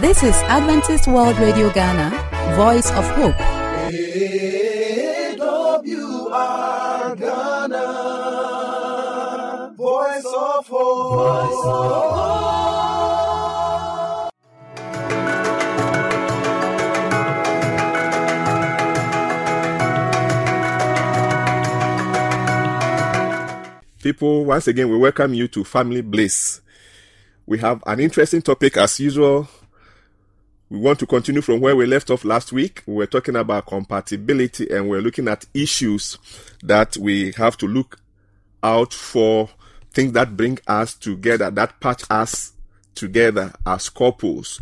This is Adventist World Radio Ghana, Voice of Hope. AWR Ghana, Voice of Hope. People, once again, we welcome you to Family Bliss. We have an interesting topic as usual. We want to continue from where we left off last week. We were talking about compatibility and we're looking at issues that we have to look out for, things that bring us together, that patch us together as couples.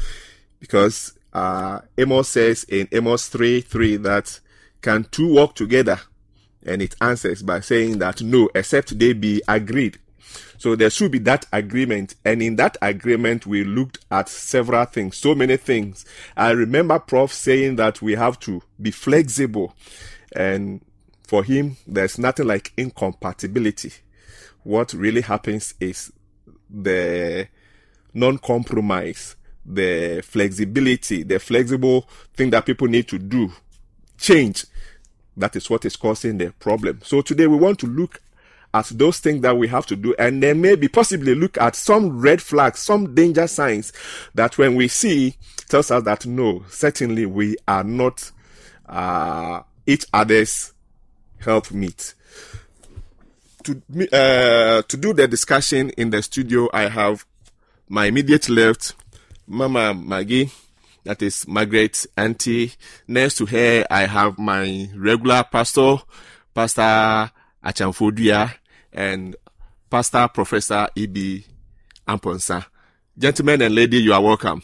Because uh, Amos says in Amos 3 3 that can two walk together? And it answers by saying that no, except they be agreed. So there should be that agreement. And in that agreement, we looked at several things, so many things. I remember Prof saying that we have to be flexible. And for him, there's nothing like incompatibility. What really happens is the non-compromise, the flexibility, the flexible thing that people need to do change that is what is causing the problem. So today we want to look at those things that we have to do and then maybe possibly look at some red flags, some danger signs that when we see tells us that no, certainly we are not uh, each other's help meet. To uh, to do the discussion in the studio, I have my immediate left, Mama Maggie that is Margaret Auntie. Next to her, I have my regular pastor, Pastor Achamfodia, and Pastor Professor E.B. Amponsah. Gentlemen and lady, you are welcome.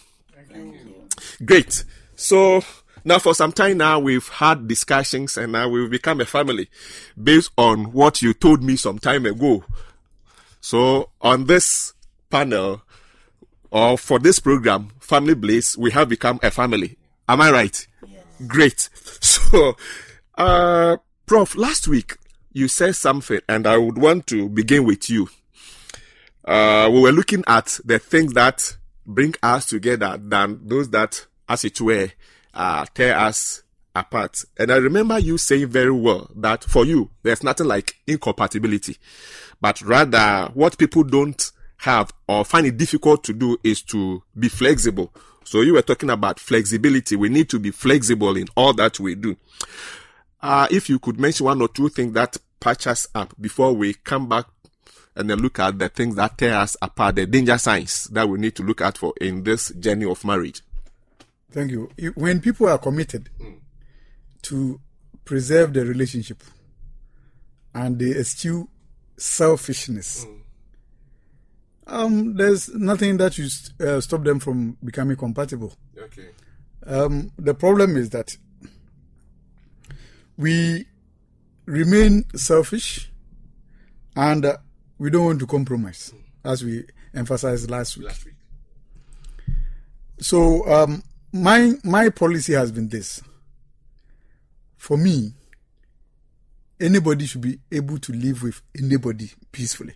Thank you. Great. So, now for some time now, we've had discussions and now we've become a family based on what you told me some time ago. So, on this panel, or for this program, Family Bliss, we have become a family. Am I right? Yes. Great. So, uh, Prof, last week you said something, and I would want to begin with you. Uh, we were looking at the things that bring us together than those that, as it were, uh, tear us apart. And I remember you saying very well that for you, there's nothing like incompatibility, but rather what people don't have or find it difficult to do is to be flexible. So you were talking about flexibility. We need to be flexible in all that we do. Uh, if you could mention one or two things that patch us up before we come back and then look at the things that tear us apart, the danger signs that we need to look out for in this journey of marriage. Thank you. When people are committed mm. to preserve the relationship and they eschew selfishness, mm um, there's nothing that should uh, stop them from becoming compatible. Okay. Um, the problem is that we remain selfish and uh, we don't want to compromise, as we emphasized last week. Last week. So um, my my policy has been this. For me, anybody should be able to live with anybody peacefully.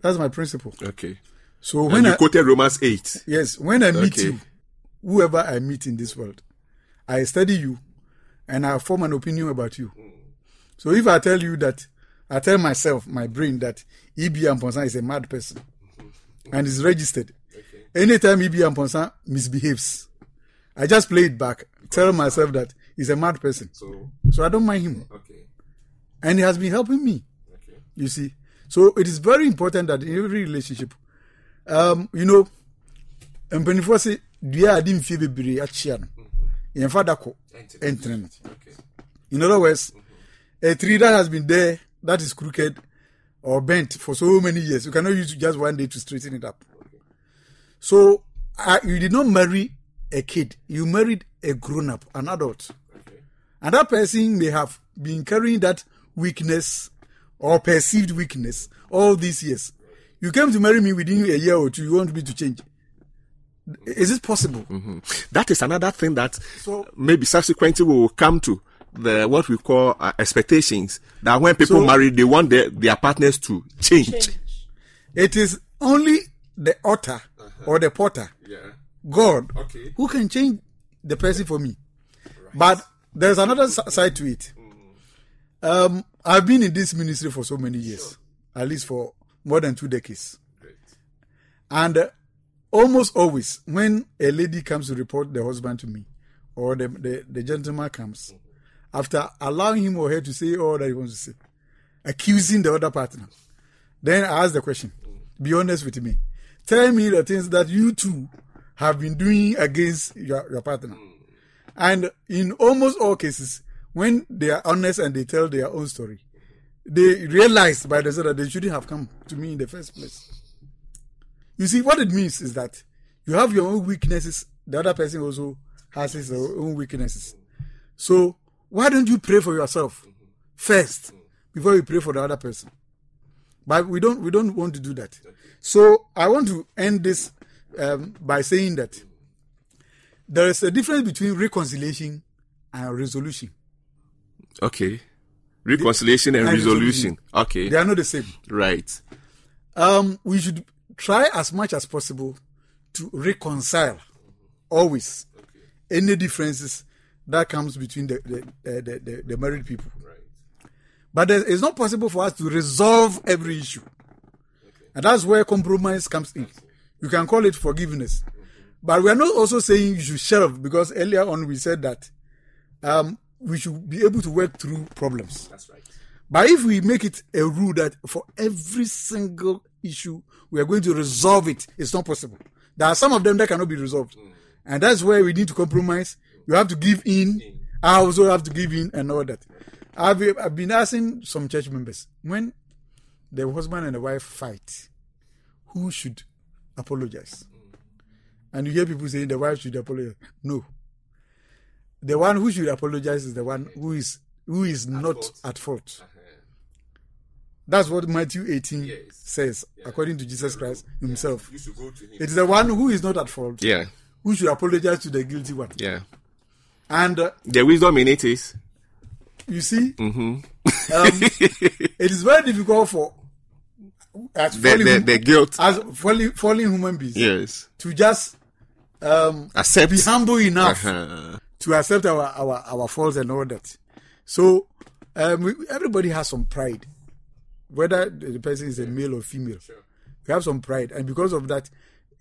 That's my principle. Okay. So and when you I quoted Romans eight. yes, when I meet Okay. you, whoever I meet in this world, I study you, and I form an opinion about you. So if I tell you that, I tell myself, my brain that E.B. Amponsan is a mad person, and is registered. Anytime E.B. Amponsan misbehaves, I just play it back, tell myself that he's a mad person. So So I don't mind him, okay. and he has been helping me. Okay. You see, so it is very important that in every relationship, um, you know, mpanyinfoɔ se dua a adi mfie bebree akyia no yɛmfa da kɔ ɛntene no in other words a tree that has been there that is crooked or bent for so many years you cannot use just one day to straighten it up. So uh, you did not marry a kid you married a grown up an adult. And that person may have been carrying that weakness or perceived weakness all these years. You came to marry me within a year or two. You want me to change? Is it possible? That is another thing that So- maybe subsequently we will come to the what we call uh, expectations. That when people So- marry, they want their, their partners to change. Change. It is only the author or the potter, Yeah. God, Okay. who can change the person for me. But there's another side to it. Um, I've been in this ministry for so many years, at least for more than two decades. Great. And uh, almost always, when a lady comes to report the husband to me, or the, the, the gentleman comes, after allowing him or her to say all that he wants to say, accusing the other partner, then I ask the question be honest with me. Tell me the things that you two have been doing against your, your partner. And in almost all cases, when they are honest and they tell their own story, they realize by themselves that they shouldn't have come to me in the first place. You see, what it means is that you have your own weaknesses, the other person also has his own weaknesses. So, why don't you pray for yourself first before you pray for the other person? But we don't we don't want to do that. So I want to end this um, by saying that there is a difference between reconciliation and resolution. Okay. Reconciliation and and resolution. Okay. They are not the same. Right. Um, we should try as much as possible to reconcile always any differences that comes between the the, uh, the, the, the married people. But there- it's not possible for us to resolve every issue. And that's where compromise comes in. You can call it forgiveness. But we are not also saying you should shelve because earlier on we said that um, we should be able to work through problems. That's right. But if we make it a rule that for every single issue we are going to resolve it, it's not possible. There are some of them that cannot be resolved. And that's where we need to compromise. You have to give in. I also have to give in and all that. I've, I've been asking some church members when the husband and the wife fight, who should apologize? And you hear people saying the wife should apologize. No. The one who should apologize is the one who is who is not fault. at fault. Uh-huh. That's what Matthew 18 Yes. says, according to Jesus Christ himself. You should go to him. It is the one who is not at fault Yeah. who should apologize to the guilty one. Yeah. And uh, The wisdom in it is. you see, Mm-hmm. um, it is very difficult for as The, fallen, the, the guilt. as fallen, fallen human beings Yes. to just um, Accept. be humble enough Uh-huh. to accept our, our, our faults and all that. So um, everybody has some pride, whether the person is a male or female. We have some pride, and because of that,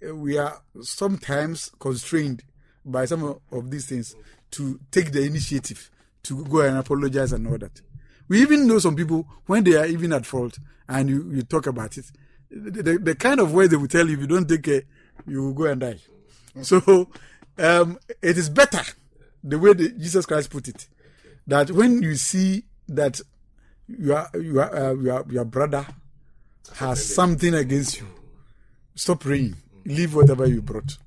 uh, we are sometimes constrained by some of, of these things to take the initiative to go and apologize and all that. We even know some people when they are even at fault, and you, you talk about it, the, the, the kind of way they will tell you if you don't take care, you will go and die. So um, it is better the way the, Jesus Christ put it that when you see that your your uh, your, your brother has something against you, stop praying. Leave whatever you brought.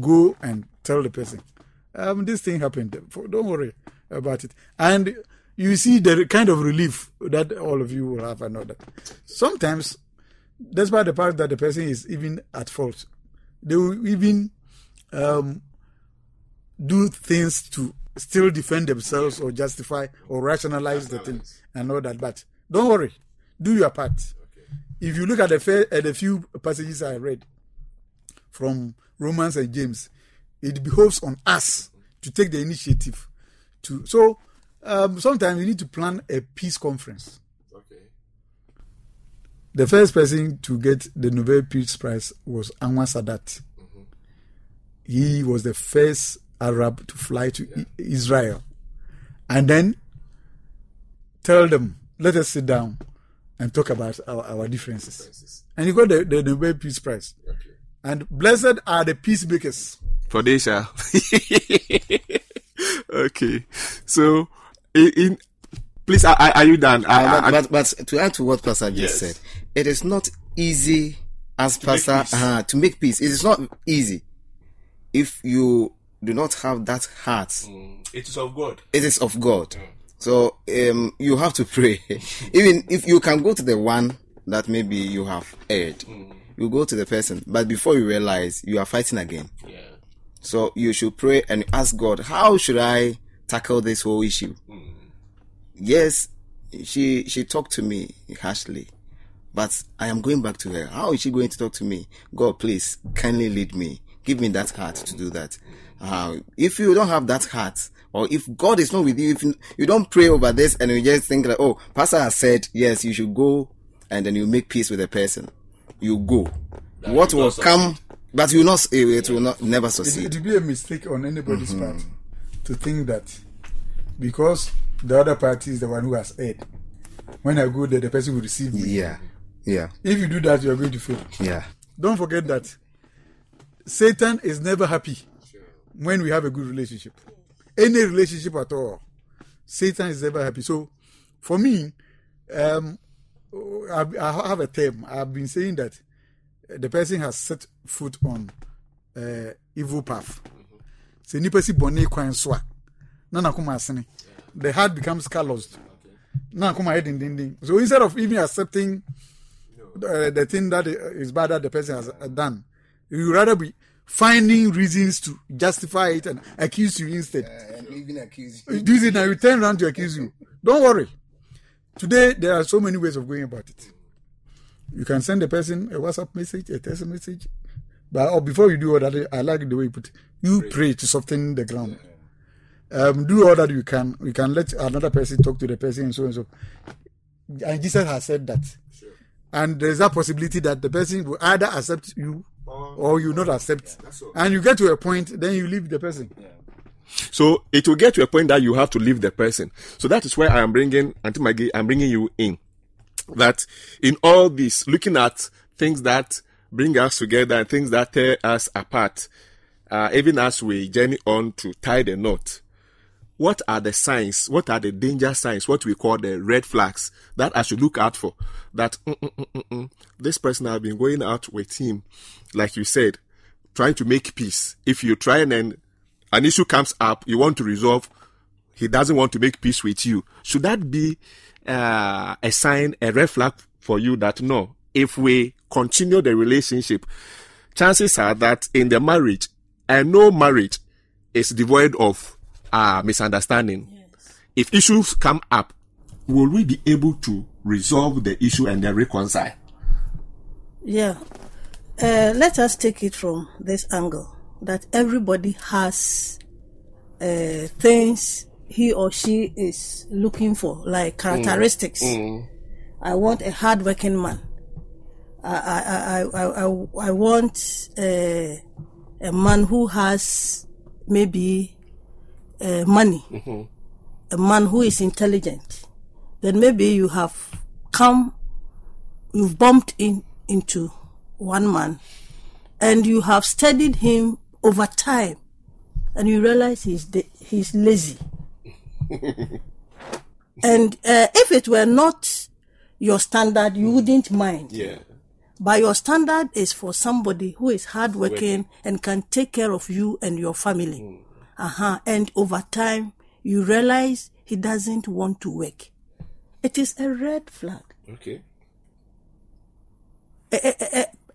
Go and tell the person, um, this thing happened. Don't worry about it. And you see the kind of relief that all of you will have and all that. Sometimes, despite the fact that the person is even at fault, they will even um, do things to still defend themselves or justify or rationalize the thing and all that. But don't worry, do your part. If you look at the, fair, at the few passages I read from Romans and James, it behoves on us to take the initiative to. So um, sometimes we need to plan a peace conference. Okay. The first person to get the Nobel Peace Prize was Anwar Sadat. He was the first Arab to fly to I- Israel. And then tell them, let us sit down and talk about our, our differences. And he got the, the Nobel Peace Prize. Okay. And blessed are the peacemakers. For they shall. okay. So, in, in please, are, are are you done? I, Uh, I, but, but, but to add to what Pastor just Yes. said, it is not easy as Pastor peace. uh, to make peace. It is not easy if you do not have that heart. it is of God. It is of God. So um, you have to pray. Even if you can go to the one that maybe you have erred, you go to the person, but before you realize you are fighting again. Yeah. So you should pray and ask God, how should I tackle this whole issue? Yes, she she talked to me harshly, but I am going back to her. How is she going to talk to me? God, please kindly lead me. Give me that heart to do that. Uh, if you don't have that heart, or if God is not with you, if you, you don't pray over this and you just think that, oh, pastor has said, yes, you should go and then you make peace with the person. You go. what will will not come, but you will not, it will not, never succeed. it will be a mistake on anybody's Mm-hmm. part to think that because the other party is the one who has erred, when I go there, the person will receive me. Yeah. Yeah. If you do that, you are going to fail. Yeah. Don't forget that Satan is never happy when we have a good relationship. Any relationship at all, Satan is never happy. So, for me, um, I, I have a term. I've been saying that the person has set foot on uh, evil path. Sɛ nipa si bɔnne kwan so a, na asene. The heart becomes calloused. Na n'akoma ayɛ dendenden. So instead of even accepting uh, the thing that is bad that the person has done. You rather be finding reasons to justify it and accuse you instead. And even accuse You do it now, you turn around to accuse you. Don't worry. Today, there are so many ways of going about it. You can send the person a WhatsApp message, a text message. But or before you do all that, I like the way you put it. You pray, to soften the ground. Um, do all that you can. You can let another person talk to the person and so and so. And Jesus has said that. And there's a possibility that the person will either accept you or you not accept. And you get to a point, then you leave the person. So it will get to a point that you have to leave the person. So that is where I am bringing, Auntie Maggie, I'm bringing you in. That in all this, looking at things that bring us together and things that tear us apart, uh, even as we journey on to tie the knot, what are the signs? What are the danger signs? What we call the red flags that I should look out for? That mm, mm, mm, this person I've been going out with him, like you said, trying to make peace. If you try and then an issue comes up, you want to resolve, he doesn't want to make peace with you. Should that be uh, a sign, a red flag for you that no, if we continue the relationship, chances are that in the marriage, and no marriage is devoid of uh, misunderstanding. If issues come up, will we be able to resolve the issue and then reconcile? Yeah. Uh, let us take it from this angle that everybody has uh, things he or she is looking for, like characteristics. I want a hardworking man. I I I I, I, I want uh, a man who has maybe uh, money, a man who is intelligent. Then maybe you have come, you've bumped in into one man, and you have studied him over time, and you realize he's de- he's lazy. and uh, if it were not your standard, you wouldn't mind. Yeah. But your standard is for somebody who is hardworking and can take care of you and your family. Uh-huh. And over time, you realize he doesn't want to work. It is a red flag. Okay.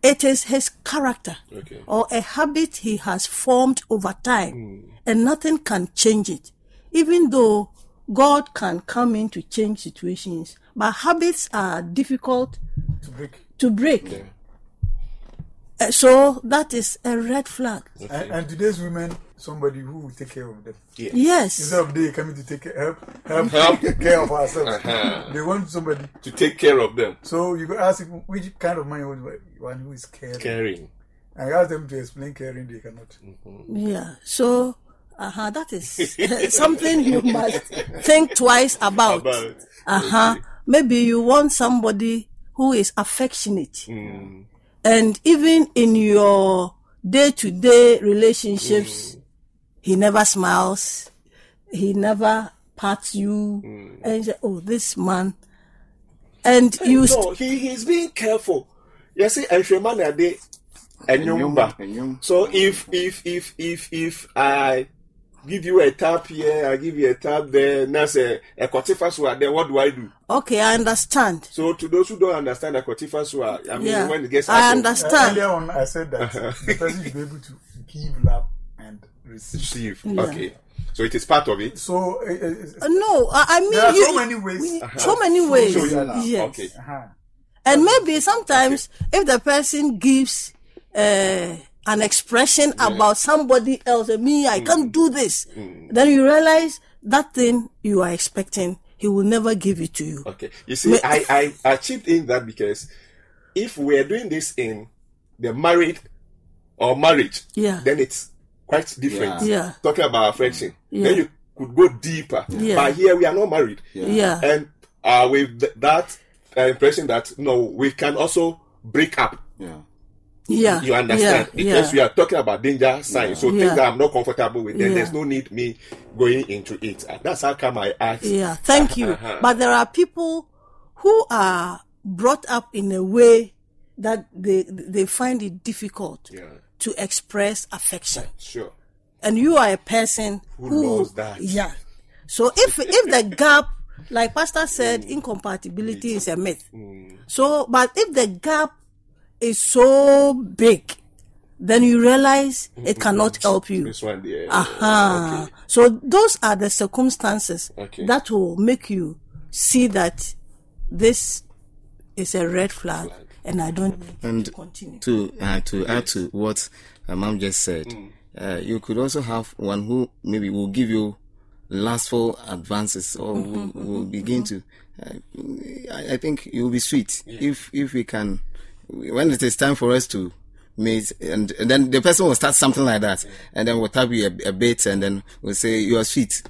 It is his character Okay. or a habit he has formed over time, and nothing can change it. Even though God can come in to change situations, but habits are difficult To break. to break. Uh, so that is a red flag. And, and today's women, somebody who will take care of them. Yes. Instead of they coming to take care, help, help, Help. take care of ourselves, Uh-huh. they want somebody. To take care of them. So you go ask him, which kind of man you want, one who is caring. Caring. And you ask them to explain caring, they cannot. Yeah. So, uh-huh, that is something you must think twice about. About. Uh huh. Maybe you want somebody who is affectionate. Mm. And even in your day to day relationships, he never smiles, he never pats you, and you say, Oh, this man. And you, st- No, he, he's being careful. You see, and man are they enyumba. Enyum. So if if if if if I give you a tap here, I give you a tap there, now say a kotifa sword, then what do I do? okay, I understand. So to those who don't understand a kotifa sword, I mean Yeah. when it gets I out of- Uh, understand. earlier on, I said that the person should be able to give love and receive. receive. Okay. So it is part of it. So, uh, uh, No, I, I mean, There are you, so many ways. we- so many ways. show your. Yes. Okay. uh-huh. And maybe sometimes if the person gives uh, an expression about somebody else, me, I can't do this, then you realize that thing you are expecting, he will never give it to you. Okay. You see, I, I, I chipped in that because if we're doing this in the married or marriage, Yeah. then it's quite different. Yeah. Yeah. Talking about affection. Yeah. Then you could go deeper. Yeah. But here we are not married. Yeah. And uh, with th- that uh, impression that, no, we can also break up. Yeah. Yeah. You understand? Yeah. Because we are talking about danger signs. So Yeah. things that I'm not comfortable with, then Yeah. there's no need me going into it. And that's how come I ask. Yeah, thank you. Uh-huh. But there are people who are brought up in a way that they they find it difficult Yeah. To express affection. Sure. And you are a person Who who, knows that? Yeah. So if if the gap, like Pastor said, incompatibility is a myth. So, but if the gap is so big, then you realize it cannot help you. This one there. Ah, so those are the circumstances Okay. that will make you see that this is a red flag, and I don't need And to continue. to uh, to add to what uh, mom just said, uh, you could also have one who maybe will give you lustful advances or will, will begin to. Uh, I, I think it will be sweet if if we can when it is time for us to meet and, and then the person will start something like that and then we'll tap you a, a bit and then we'll say you are sweet.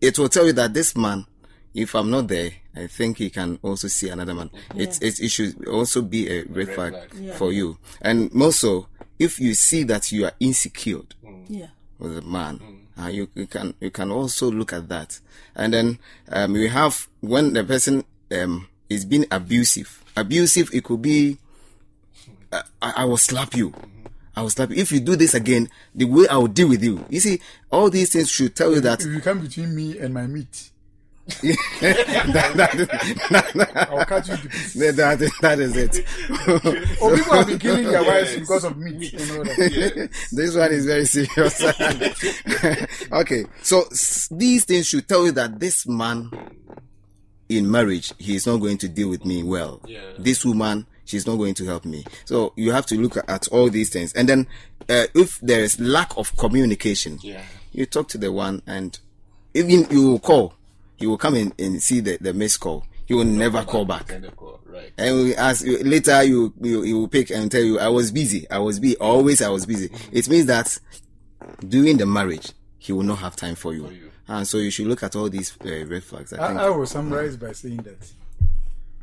It will tell you that this man, if I'm not there, I think he can also see another man. It's It, it should also be a red, flag, for you. And more so, if you see that you are insecure Yeah. with a man, uh, you, you can you can also look at that. And then um, we have when the person um, is being abusive. Abusive, it could be uh, I, I will slap you. I will slap you. If you do this again, the way I will deal with you. You see, all these things should tell you that If you come between me and my meat, that, that, I'll cut you that, that, that is it. Or people have been killing their wives because of meat. You know that. this one is very serious. okay, so s- these things should tell you that this man in marriage, he is not going to deal with me well. This woman, she's not going to help me. So you have to look at all these things. And then, uh, if there is lack of communication, you talk to the one and even you will call, he will come in and see the, the missed call. He will never call back. Right. And we ask you, later you, you you will pick and tell you I was busy. I was busy. Always I was busy. It means that during the marriage he will not have time for you. And so you should look at all these uh, red flags. I think. I, I will summarize by saying that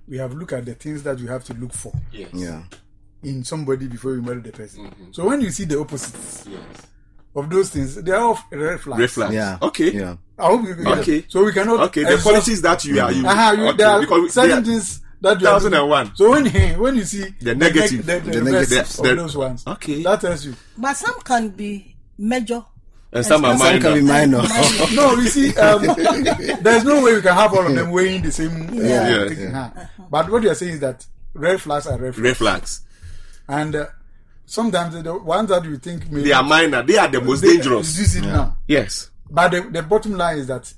we have looked at the things that you have to look for Yes. yeah. in somebody before you marry the person. So when you see the opposites of those things, they are all red flags. Red flags. Yeah. Okay. Yeah. I hope you get it. Okay. So we cannot. Okay. The exhaust- qualities that you are. You, Aha, you, okay, there are because certain are- things that you are doing. 2001. So when when you see The negative. the, the, The reverse negative. of those ones, Okay. that tells you. But some can be major. and some are Some can be minor. minor. No, you see, um, there's no way we can have all of them weighing the same. Uh, Yeah. thing, huh? But what you're saying is that red flags are red flags, Red flags. and uh, sometimes the ones that you think maybe They are minor. They are the most they- dangerous. You see it now. Yes. But the, the bottom line is that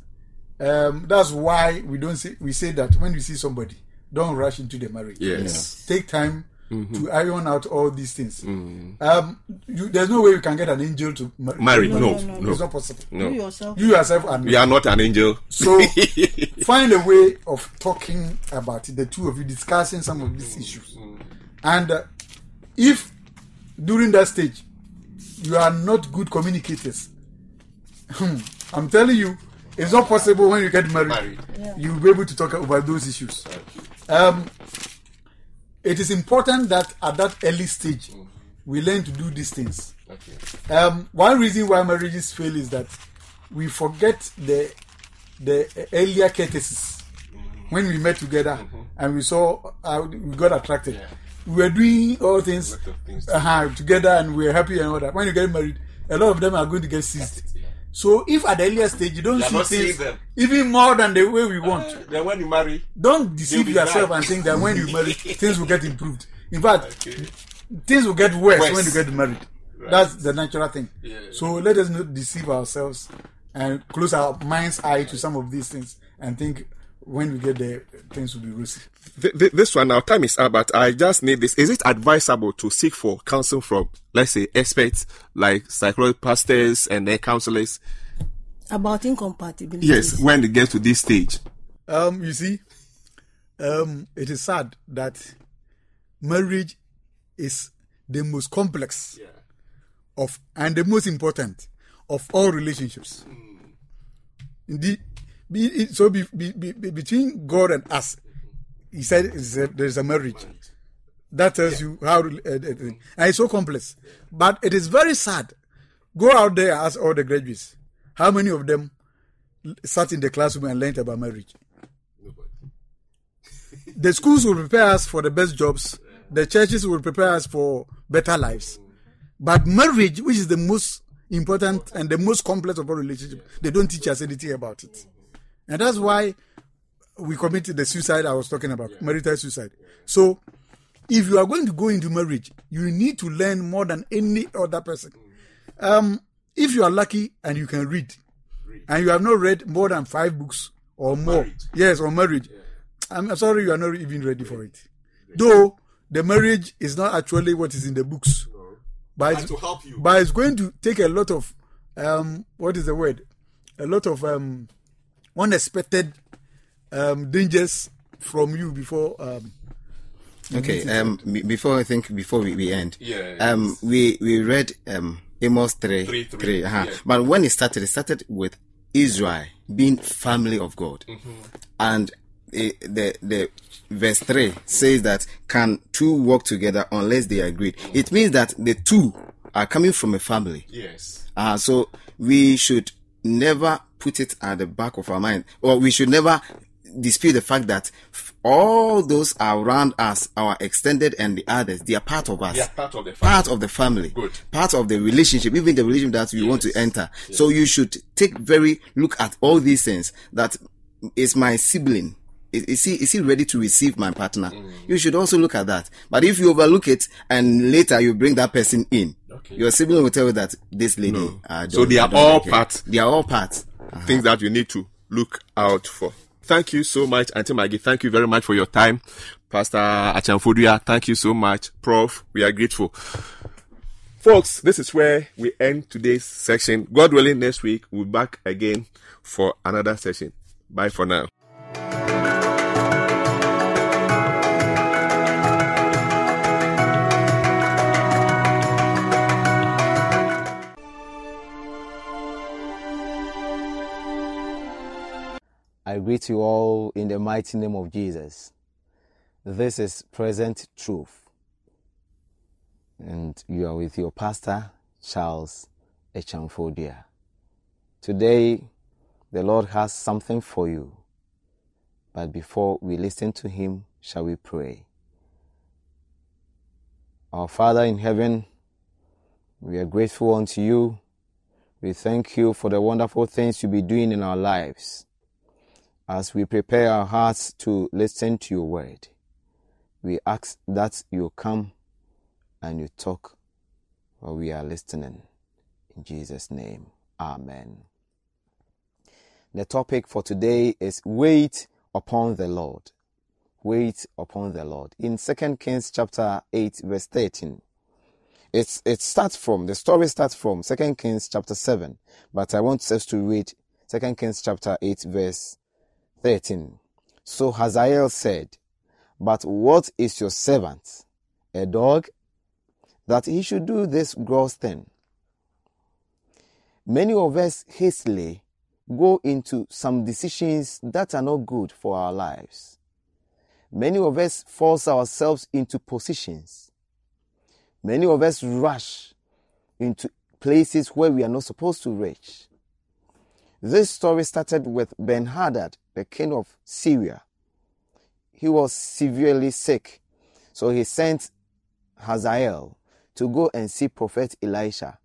um, that's why we don't say we say that when you see somebody, don't rush into the marriage. Yes. Take time Mm-hmm. to iron out all these things. Um, you, there's no way you can get an angel to mar- Marry. No. no, No. no, It's not possible. No. You yourself. You yourself are We are not an angel. So find a way of talking about it, the two of you discussing some of these issues. And uh, if during that stage you are not good communicators, hmm, I'm telling you, it's not possible when you get married, Married. you'll be able to talk about those issues. Um, it is important that at that early stage we learn to do these things. Okay. Um, one reason why marriages fail is that we forget the the earlier courtesies when we met together and we saw uh, we got attracted. We were doing all things, things. uh together and we were happy and all that. When you get married, a lot of them are going to get seized. So if at the earlier stage you don't are see things them. even more than the way we want, Then when you marry, don't deceive yourself right. and think that when you marry things will get improved. In fact, things will get worse, Worse. when you get married. That's the natural thing. So let us not deceive ourselves and close our mind's eye to some of these things and think, when we get there, things will be rosy. Th- th- this one, our time is up, but I just need this. Is it advisable to seek for counsel from, let's say, experts like psychologists, pastors, and their counselors? About incompatibility. Yes, when it gets to this stage. Um, you see, um, it is sad that marriage is the most complex of and the most important of all relationships. Indeed, be, so be, be, be, be- between God and us, He said a- there is a marriage. That tells you how, uh, uh, uh, and it's so complex. But it is very sad. Go out there ask all the graduates how many of them sat in the classroom and learned about marriage the schools will prepare us for the best jobs the churches will prepare us for better lives but marriage which is the most important and the most complex of all relationships they don't teach us anything about it and that's why we committed the suicide i was talking about marital suicide. So if you are going to go into marriage you need to learn more than any other person. Um, if you are lucky and you can read, and you have not read more than five books or more, yes, on marriage, I'm, I'm sorry you are not even ready for it. Though the marriage is not actually what is in the books, but it's, to help you. but it's going to take a lot of um, what is the word? A lot of um, unexpected um, dangers from you before. Um, Okay. Um. be- Before I think before we, we end. Yeah, Um. We we read um Amos three Three, three, three. uh-huh. yeah. But when it started, it started with Israel being family of God, Mm-hmm. and eh, the the verse three says that can two work together unless they agreed. It means that the two are coming from a family. Yes. Uh, so we should never put it at the back of our mind, or we should never dispute the fact that all those around us, our extended and the others, they are part of us. They are part of the family. Part of the family. Good. Part of the relationship, even the relationship that we want to enter. So you should take very look at all these things. That is my sibling. Is, is he is he ready to receive my partner? Mm. You should also look at that. But if you overlook it and later you bring that person in, Okay. your sibling will tell you that this lady. Uh, So they are all part. They are all part. Uh-huh. things that you need to look out for. Thank you so much, Auntie Maggie. Thank you very much for your time. Pastor Achanfoduya, thank you so much. Prof, we are grateful. Folks, this is where we end today's section. God willing, next week we'll be back again for another session. Bye for now. Greet you all in the mighty name of Jesus. This is Present Truth. And you are with your pastor, Charles Echamfodia. Today, the Lord has something for you. But before we listen to Him, shall we pray? Our Father in heaven, we are grateful unto you. We thank you for the wonderful things you be doing in our lives as we prepare our hearts to listen to your word, we ask that you come and you talk while we are listening. In Jesus' name, Amen. The topic for today is wait upon the Lord. Wait upon the Lord. In 2 Kings chapter 8, verse 13. It's, it starts from, the story starts from 2 Kings chapter 7, but I want us to read 2 Kings chapter 8, verse 13. So Hazael said, But what is your servant? A dog? That he should do this gross thing. Many of us hastily go into some decisions that are not good for our lives. Many of us force ourselves into positions. Many of us rush into places where we are not supposed to reach. This story started with Ben Hadad, the king of Syria. He was severely sick, so he sent Hazael to go and see Prophet Elisha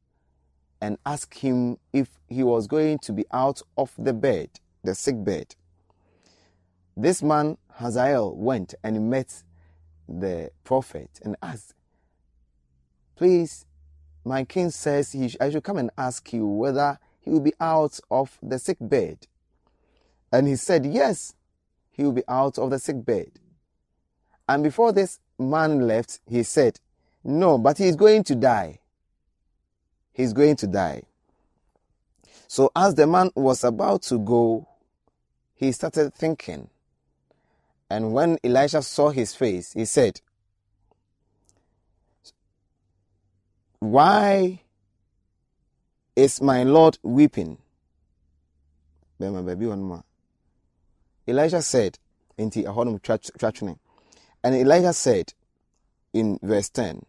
and ask him if he was going to be out of the bed, the sick bed. This man, Hazael, went and met the prophet and asked, Please, my king says he, I should come and ask you whether he will be out of the sick bed. And he said, Yes, he will be out of the sick bed. And before this man left, he said, No, but he is going to die. He's going to die. So as the man was about to go, he started thinking. And when Elisha saw his face, he said, Why is my Lord weeping? Elijah said, and Elijah said in verse 10,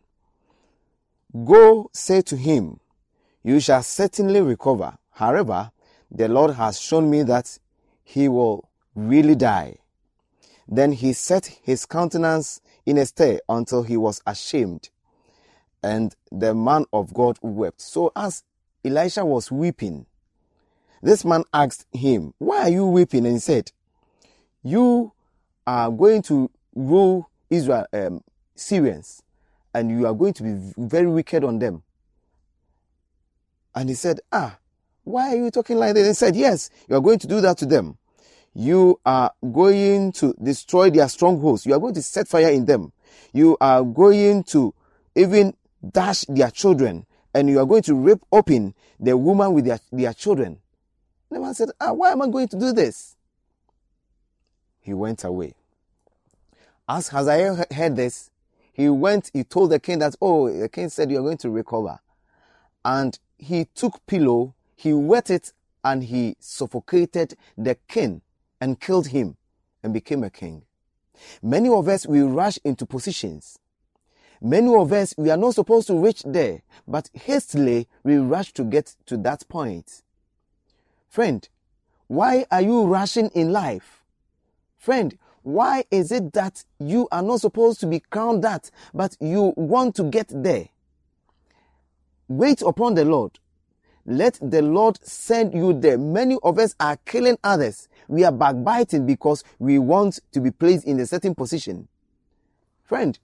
Go say to him, You shall certainly recover. However, the Lord has shown me that he will really die. Then he set his countenance in a stare until he was ashamed. And the man of God wept. So as Elisha was weeping, this man asked him, Why are you weeping? And he said, You are going to rule Israel, um, Syrians, and you are going to be very wicked on them. And he said, Ah, why are you talking like that? He said, Yes, you are going to do that to them. You are going to destroy their strongholds. You are going to set fire in them. You are going to even dash their children. And you are going to rip open the woman with their, their children. The man said, ah, Why am I going to do this? He went away. As Hazael heard this, he went, he told the king that, Oh, the king said, You're going to recover. And he took pillow, he wet it, and he suffocated the king and killed him and became a king. Many of us, we rush into positions. Many of us, we are not supposed to reach there, but hastily we rush to get to that point. Friend, why are you rushing in life? Friend, why is it that you are not supposed to be crowned that, but you want to get there? Wait upon the Lord. Let the Lord send you there. Many of us are killing others. We are backbiting because we want to be placed in a certain position. Friend,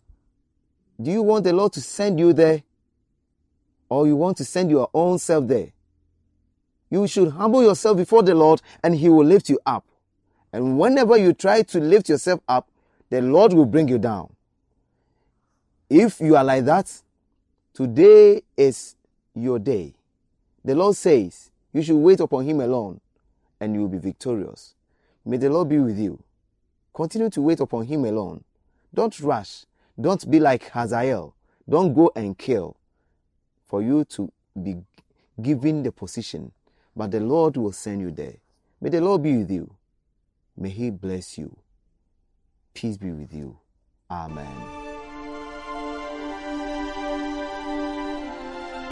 do you want the Lord to send you there? Or you want to send your own self there? You should humble yourself before the Lord and He will lift you up. And whenever you try to lift yourself up, the Lord will bring you down. If you are like that, today is your day. The Lord says you should wait upon Him alone and you will be victorious. May the Lord be with you. Continue to wait upon Him alone. Don't rush. Don't be like Hazael. Don't go and kill for you to be given the position but the Lord will send you there. May the Lord be with you. May He bless you. Peace be with you. Amen.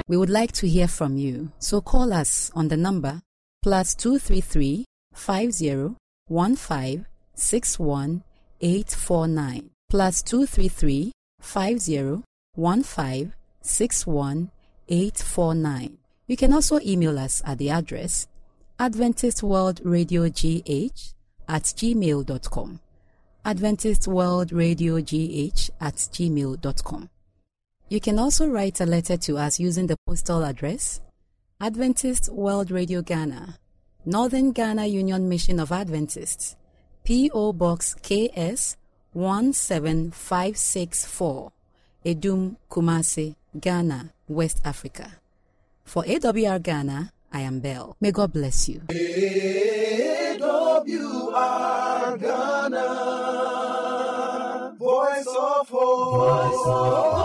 We would like to hear from you, so call us on the number plus 233 50 15 61 849 plus 233 50 15 61 849 you can also email us at the address Adventist World Radio GH at gmail.com. Adventist World Radio GH at gmail.com. You can also write a letter to us using the postal address Adventist World Radio Ghana, Northern Ghana Union Mission of Adventists, P.O. Box KS 17564, Adum Kumasi, Ghana, West Africa. For AWR Ghana, I am Bell. May God bless you. AWR Ghana, voice of hope. Voice of hope.